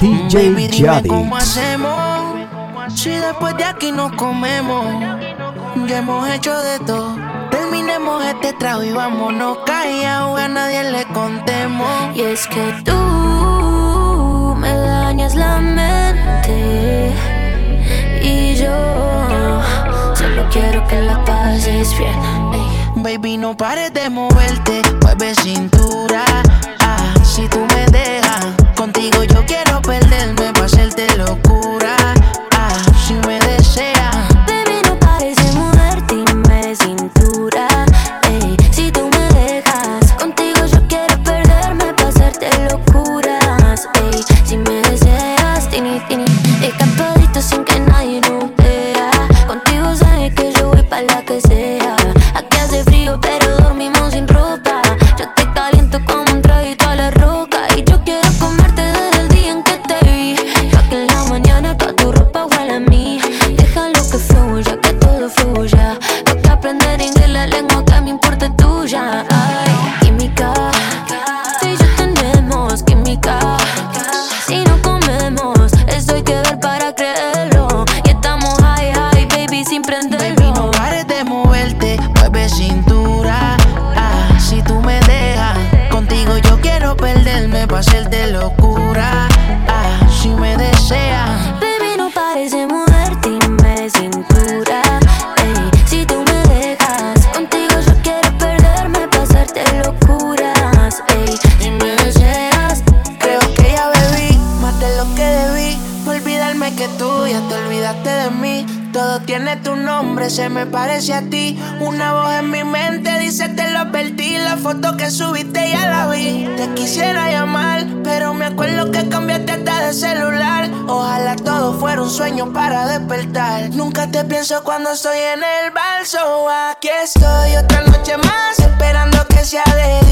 DJ Baby, dime cómo hacemos si después de aquí nos comemos. Ya hemos hecho de todo. Terminemos este trago y vámonos callados. A nadie le contemos. Y es que tú me dañas la mente y yo solo quiero que la pases bien. Ey. Baby, no pares de moverte, mueve cintura. Ah, si tú me dejas, contigo yo quiero perderme para hacerte loco So aquí estoy otra noche más esperando que sea de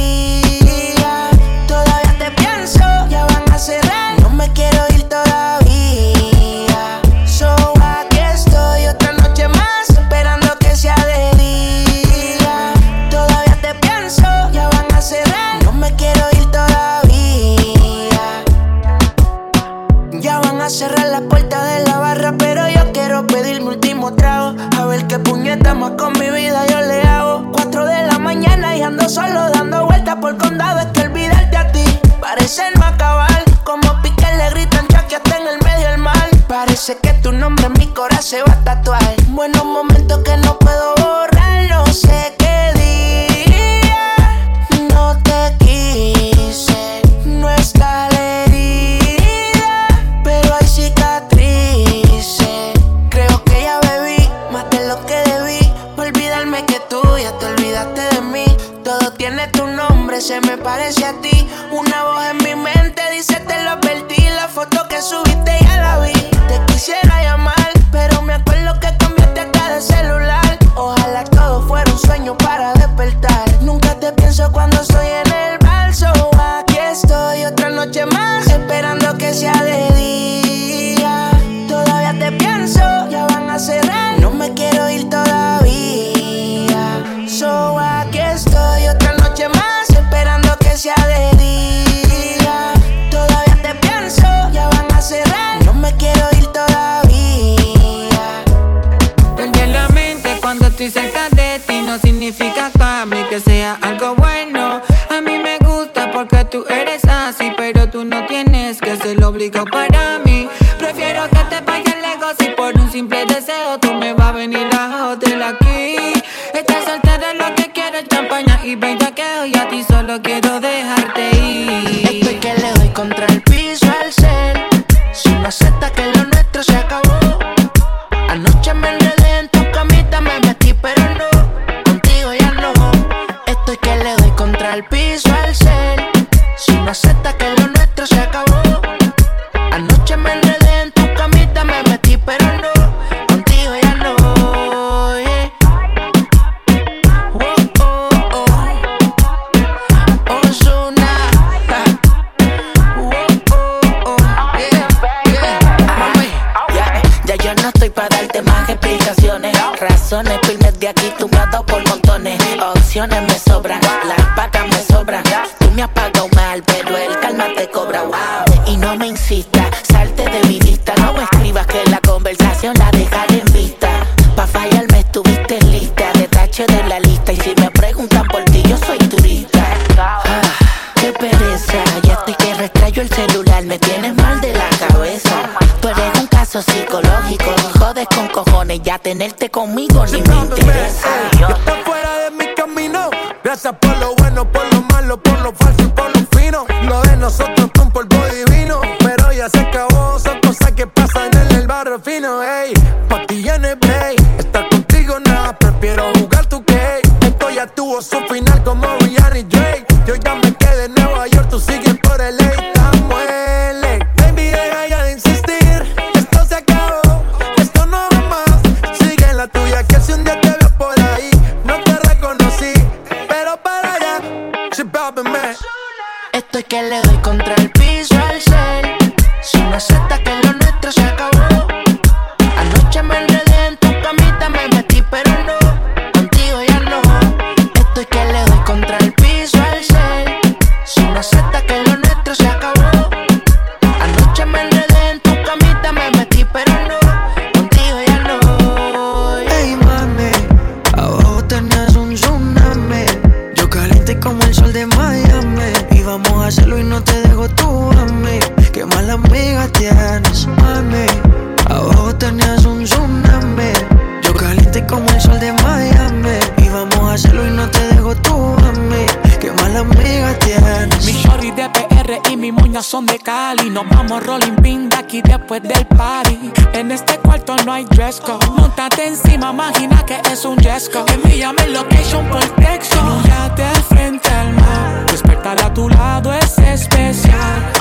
no te dejo tú a mí. Qué mala amiga tienes. Mi shorty de PR y mi moña son de Cali. Nos vamos rolling pin de aquí después del party. En este cuarto no hay dress code. Montate encima, imagina que es un dress code. Envíame el location por texto. Mírate al frente al mar. Despertar a tu lado es especial.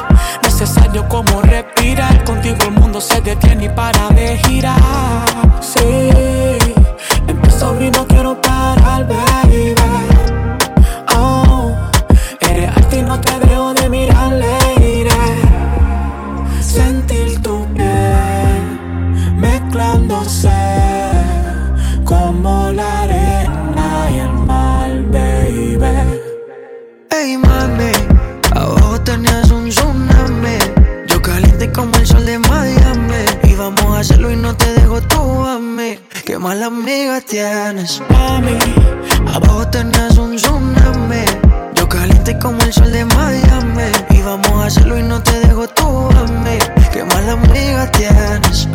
Necesario como respirar. Contigo el mundo se detiene y para de girar. Sí, empiezo y no quiero parar, baby. hacerlo y no te dejo tú a mí. Qué mala amiga tienes, mami. Abajo tenés un tsunami. Yo caliente como el sol de Miami. Y vamos a hacerlo y no te dejo tú a mí. Qué mala amiga tienes,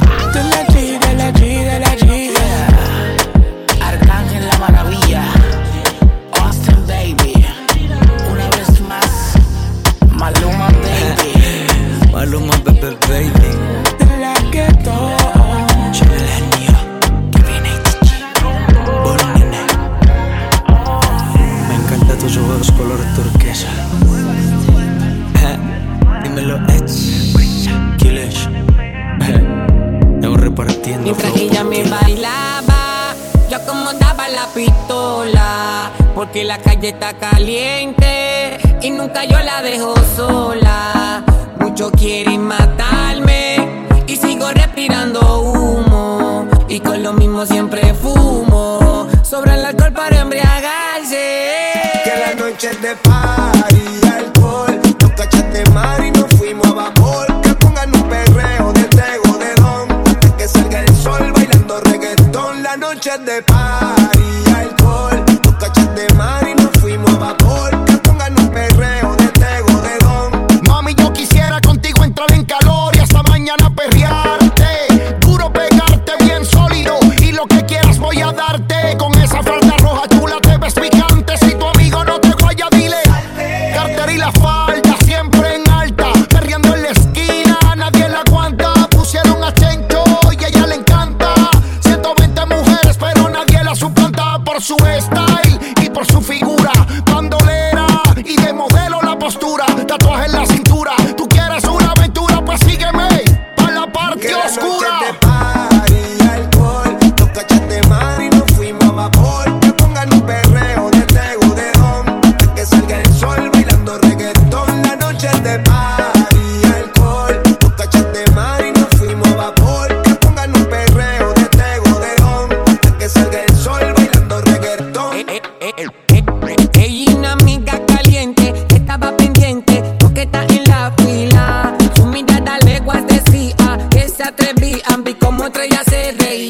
vi, han vi como estrellas se reían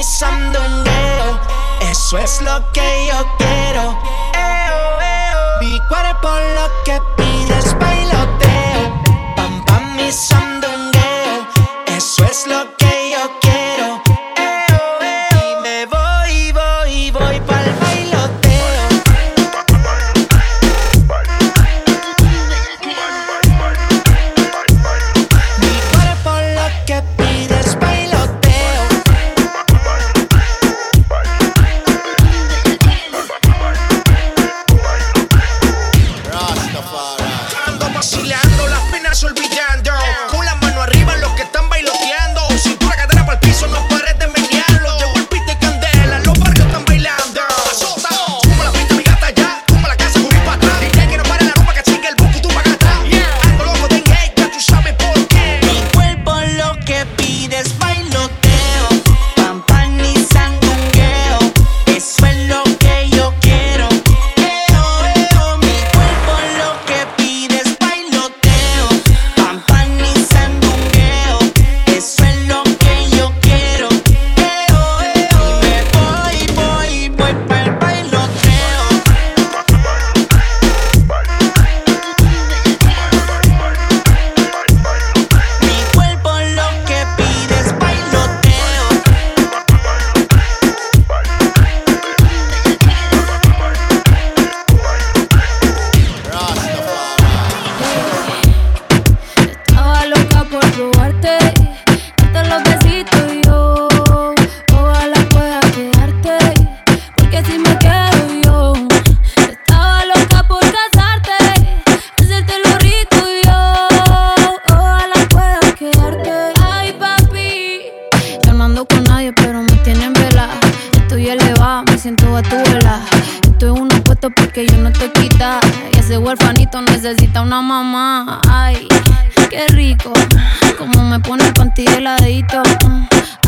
pensando en él. Eso es lo que yo quiero.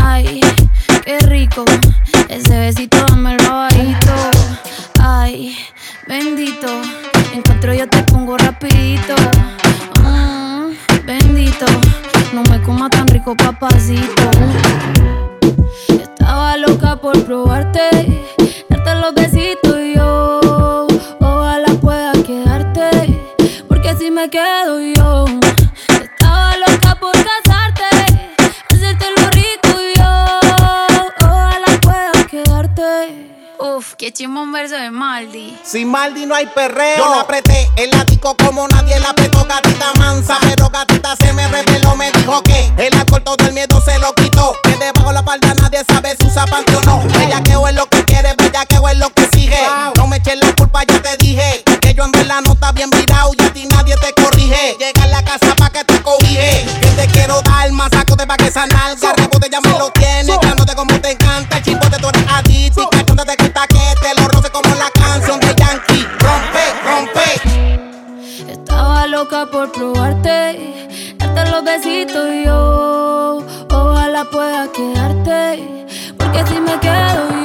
Ay, qué rico. Ese besito dámelo bajito. Ay, bendito. Encuentro yo te pongo rapidito. Mm, bendito. No me coma tan rico, papacito. Estaba loca por probarte, darte los besitos y yo. Ojalá pueda quedarte, porque si me quedo yo Sin Maldi no hay perreo. Yo la apreté el látigo como nadie la apretó. Gatita mansa, pero gatita se me reveló. Me dijo que el alcohol todo el miedo se lo quitó. Que debajo la falda nadie sabe si usa panty o no. Ella que es lo que quiere, bella que es lo que sigue. No me eches la culpa, ya te dije. Que yo en verdad no está bien virado y a ti nadie te corrige. Llega a la casa pa' que te cobije. Que te quiero dar más saco de pa' que esa nalga. Rebote ya me lo por probarte, darte los besitos y yo. Ojalá pueda quedarte, porque si me quedo yo.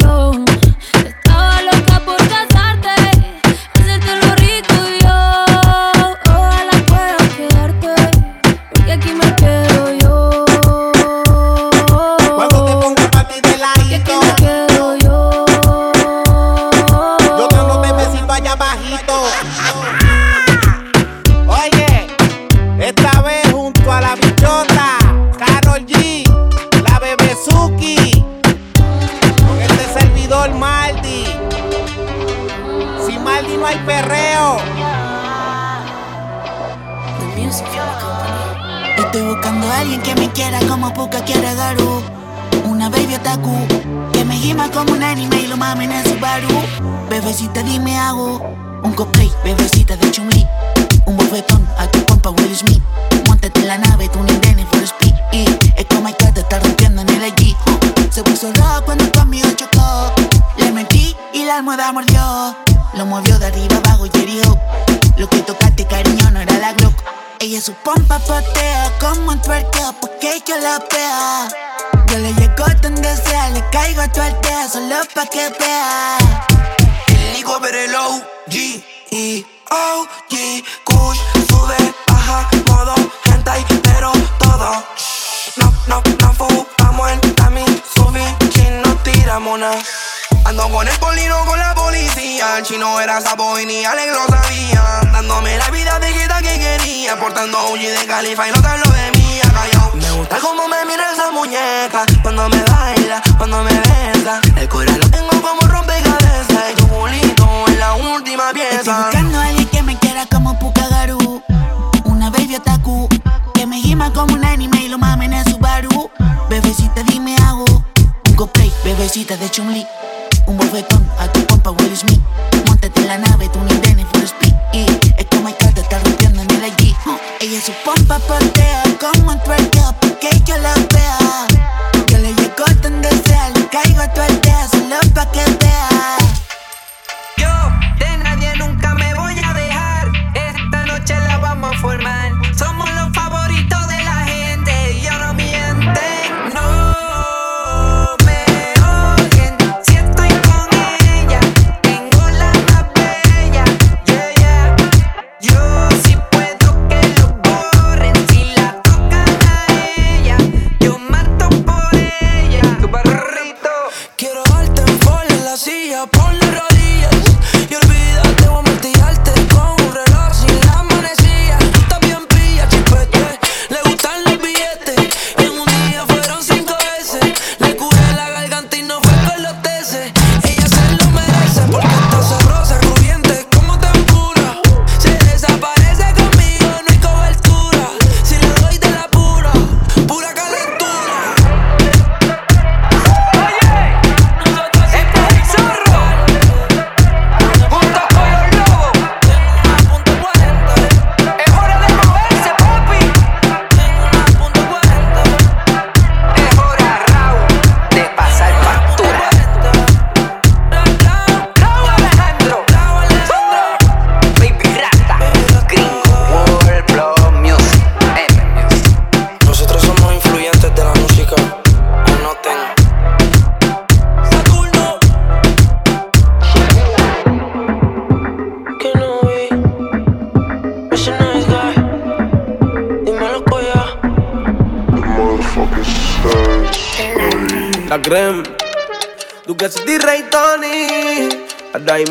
Como Puka quiere Garu. Una baby otaku que me gima como un anime y lo mamen en Subaru. Bebecita, dime hago un cosplay, bebecita de Chumli. Un bofetón a tu compa Will Smith. Montate en la nave, tú ni for speed. Y es como que te está rompiendo en el IG. Se puso rojo cuando conmigo chocó. Le mentí y la almohada mordió. Lo movió de arriba abajo y herió. Lo que tocaste, cariño, no era la Glock. Ella su pompa patea como un twerkeo porque yo la pea. Yo le llego donde sea, le caigo a tu aldea solo pa' que vea. El higo ver el OG y OG Kush sube, baja, modo hentai, pero todo. No, no, no fumamos en Tami, subí, chino, tiramos nada. Ando con el polino con la policía. El chino era sapo y ni Alex lo sabía. Dándome la vida de que quería. Portando un de califa y no tan lo. Me gusta como me mira esa muñeca. Cuando me baila, cuando me besa. El corazón lo tengo como rompecabezas. Y tu culito es la última pieza. Estoy buscando a alguien que me quiera como Pukagaru. Una baby otaku. Que me gima como un anime y lo mamen en Subaru. Bebecita, dime hago. Un cosplay, bebecita de Chumli un bofetón a tu compa Will Smith. Montate en la nave, tú ni for speed. Y es como que te está rompiendo en el IG. Ella su pompa portea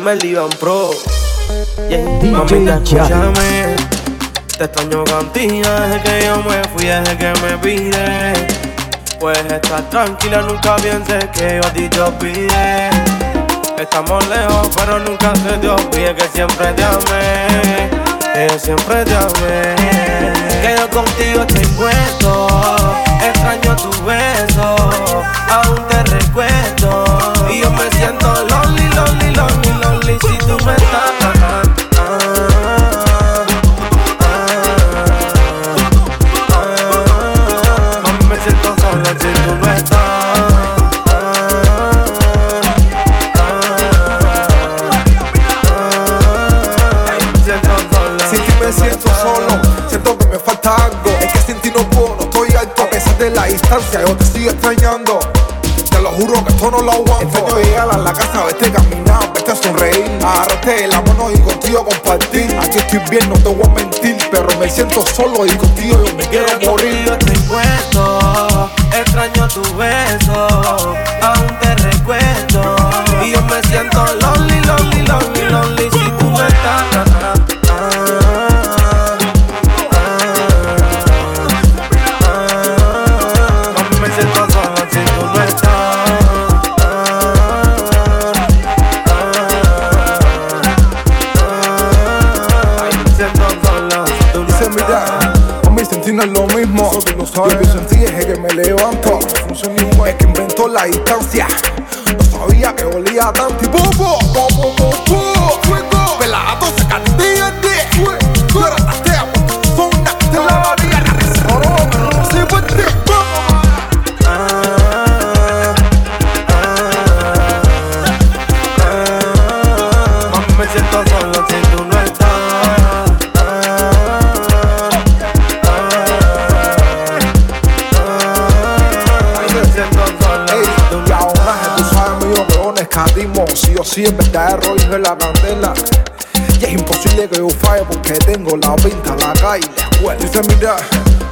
me Ivan Pro. Yeah, DJ escúchame. Te extraño contigo desde que yo me fui, desde que me pide. Pues estar tranquila, nunca pienses que yo a ti te olvidé. Estamos lejos, pero nunca se te olvide que siempre te amé. Que siempre te amé. Que yo contigo estoy puesto. Extraño tu beso, distancia. Yo te sigo extrañando. Te lo juro que esto no lo aguanto. Extraño llegar a la casa, verte caminar, verte sonreír. Agarrarte la mano y contigo compartir. Aquí estoy bien, no te voy a mentir. Pero me siento solo y contigo yo me quiero morir. Yo estoy puesto, extraño tu beso. Yo pienso en ti desde que me levanto. Es que inventó la distancia. No sabía que olía tanto Sí en verdad es de la candela. Y es imposible que yo falle porque tengo la pinta, la calle, la escuela. Dice mira,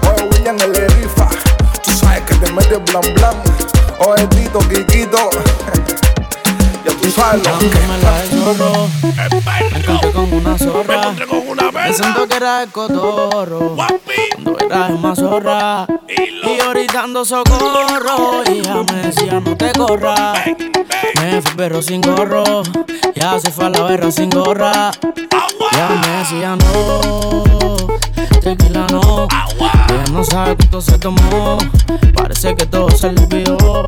oye William el de rifa. Tú sabes que te metes blan blan. Oye Tito, Kikito Ya tú sabes lo que me la zorro, me encontré con una zorra. Me siento que era el cotorro. Cuando era el más zorra. Socorro. Y ella me decía no te corras. Me fui pero sin gorro. Ya se fue a la berra sin gorra. Ya me decía no. Tequila no. Ella no sabe cuánto se tomó. Parece que todo se le olvidó.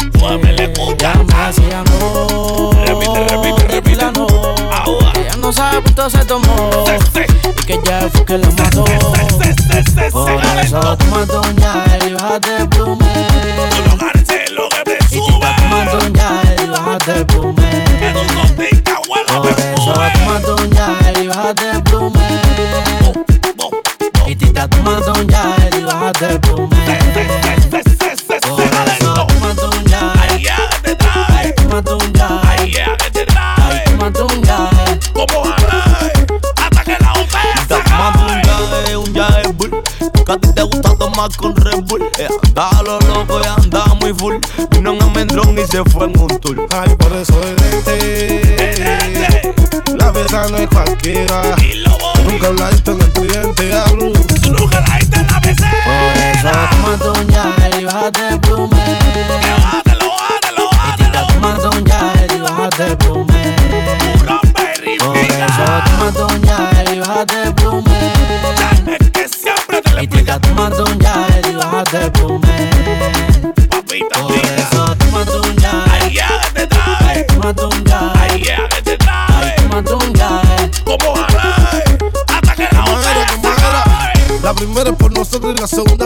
Ya me decía no. Tequila no. Ella no sabe cuánto se tomó. Y que ya fue que la mató. Por eso toma doña y bájate el plume. Y tita toma doña y bájate el plume. Por eso toma doña y bájate el plume. Y tita toma doña y bájate el plume. Por eso toma doña y toma doña y toma doña. Está tomando un yaje, un yaje bull. Porque a ti te gusta tomar con Red Bull. Eh, andaba lo loco y andaba muy full. Vino en Almendrón y se fue en un tour. Ay, por eso. La besa no es cualquiera. Nunca hablaste en el cliente, toma doña y bájate el plume. Y tita toma doña y bájate el plume. Por eso toma y bájate el plume. Y tita toma doña y bájate el plume. Por eso toma doña y toma doña y toma doña. La primera es por nosotros y la segunda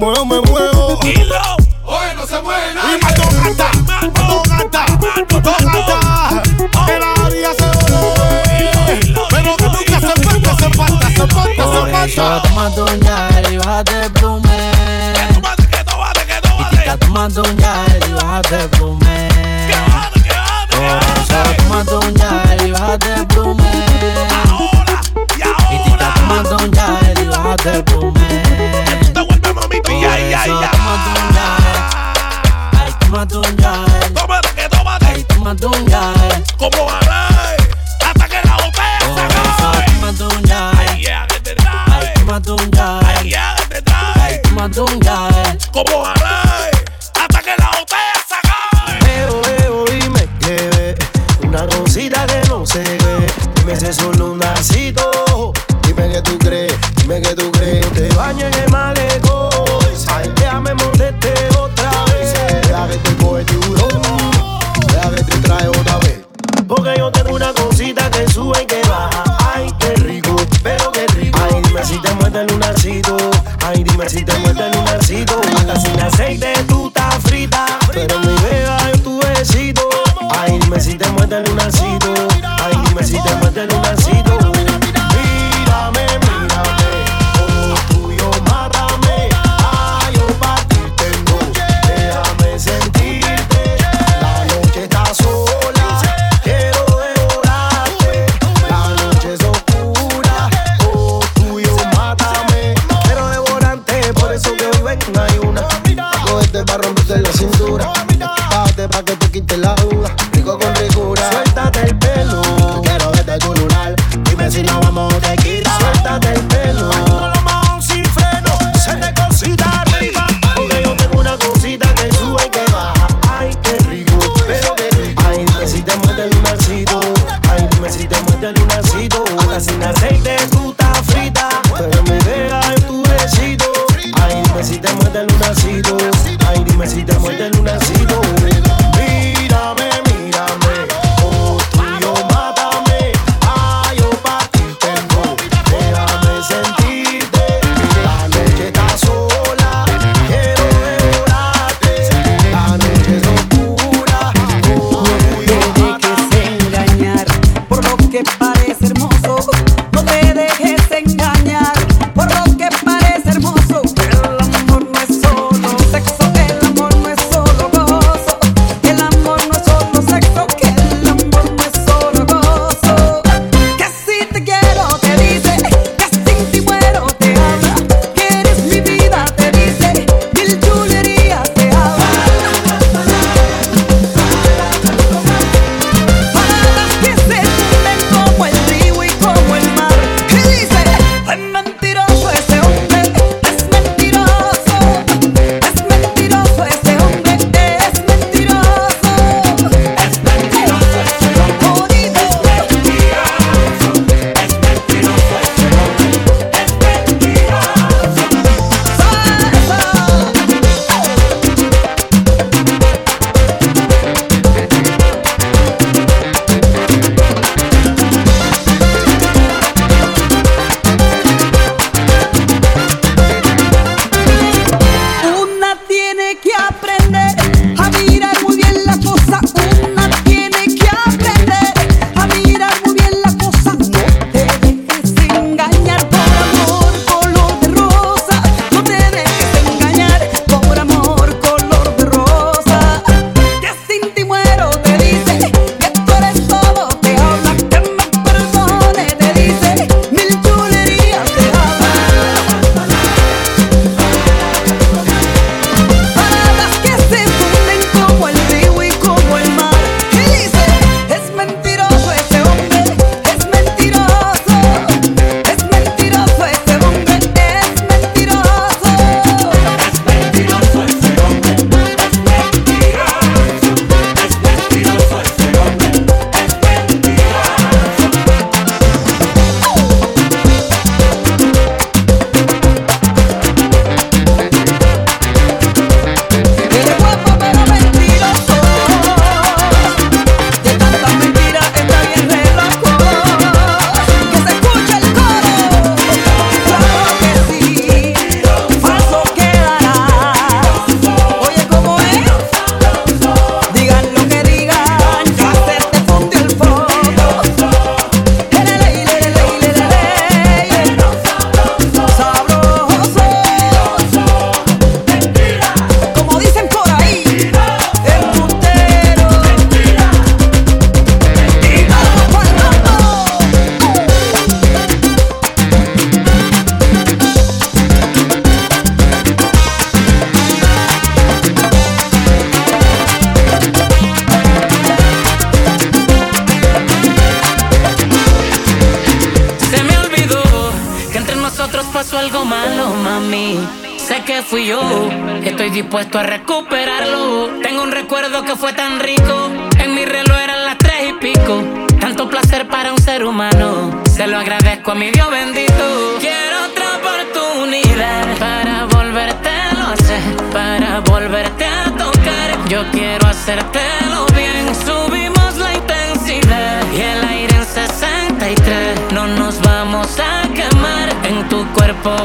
Yo me muevo. Hoy no se mueve nadie. Y mató gata, mató gata, mató gata. Que la se mueve. Pero que nunca se falta, se falta, se falta, se Por eso falta. toma doña y bájate el plume. Y tita toma doña y bájate el plume.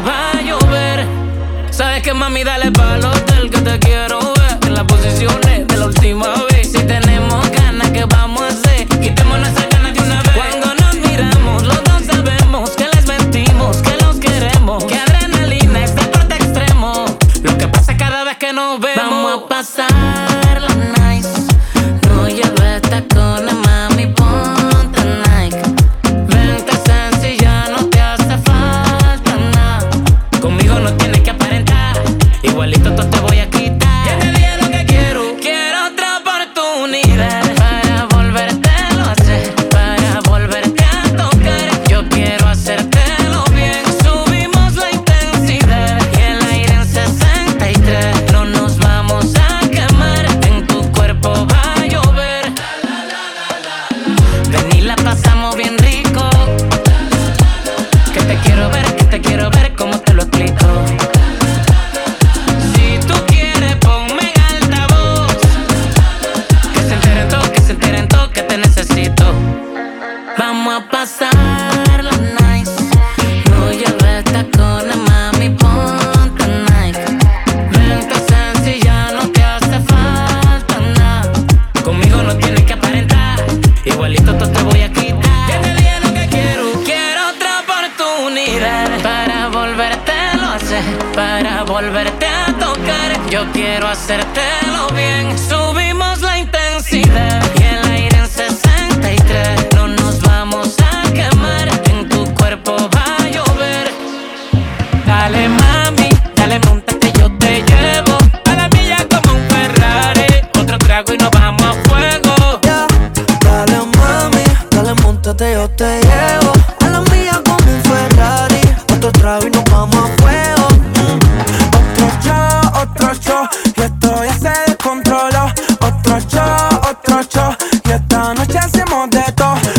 va a llover. Sabes que mami, dale palo del que te quiero ver. En las posiciones de la última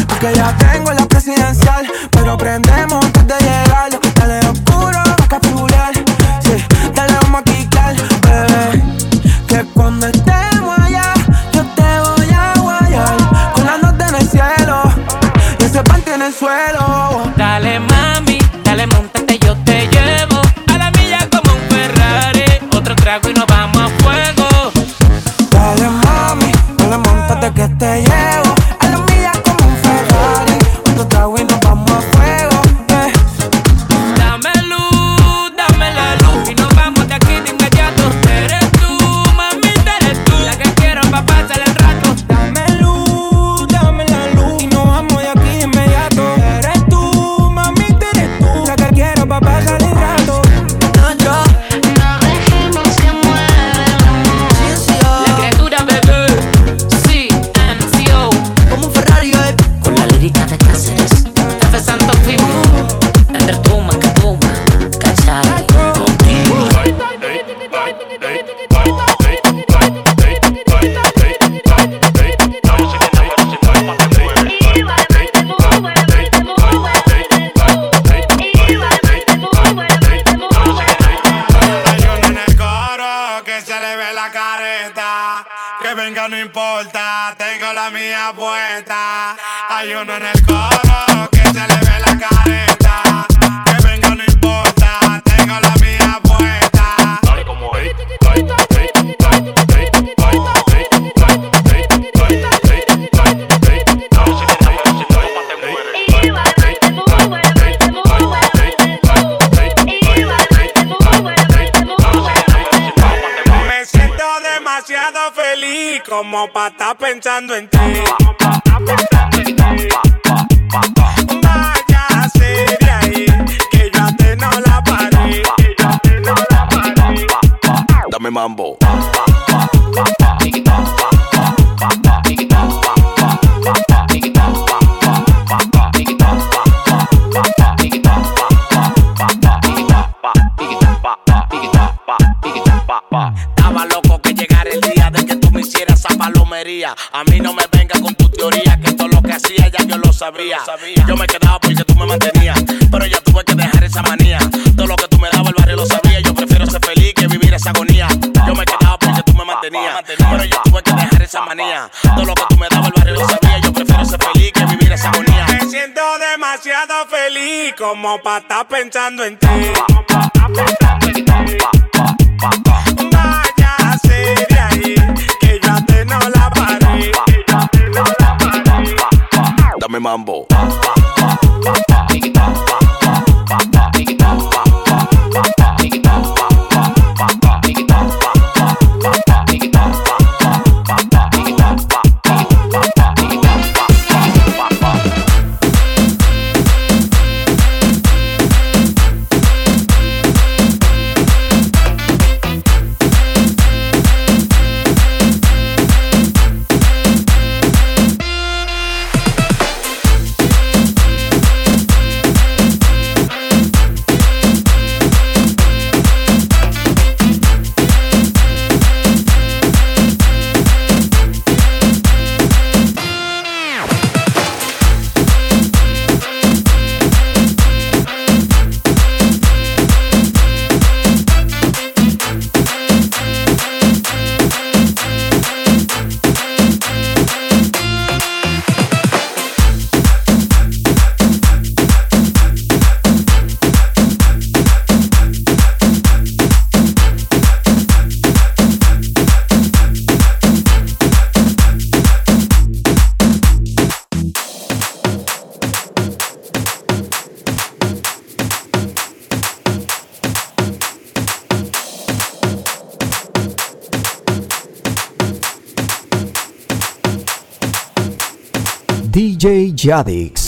Porque ya tengo la presidencia. puerta. Hay uno en el. como pa' estar pensando en ti. Vaya se de ahí, que yo te no la paré. Que te no la paré. Dame mambo. Yo me quedaba porque tú me mantenías, pero ya tuve que dejar esa manía. Todo lo que tú me dabas el barrio lo sabía. Yo prefiero ser feliz que vivir esa agonía. Yo me quedaba porque tú me mantenías, pero yo tuve que dejar esa manía. Todo lo que tú me dabas el barrio lo sabía. Yo prefiero ser feliz que vivir esa agonía. Me siento demasiado feliz como para estar pensando en ti. Me Mambo. Ah. jādīgs.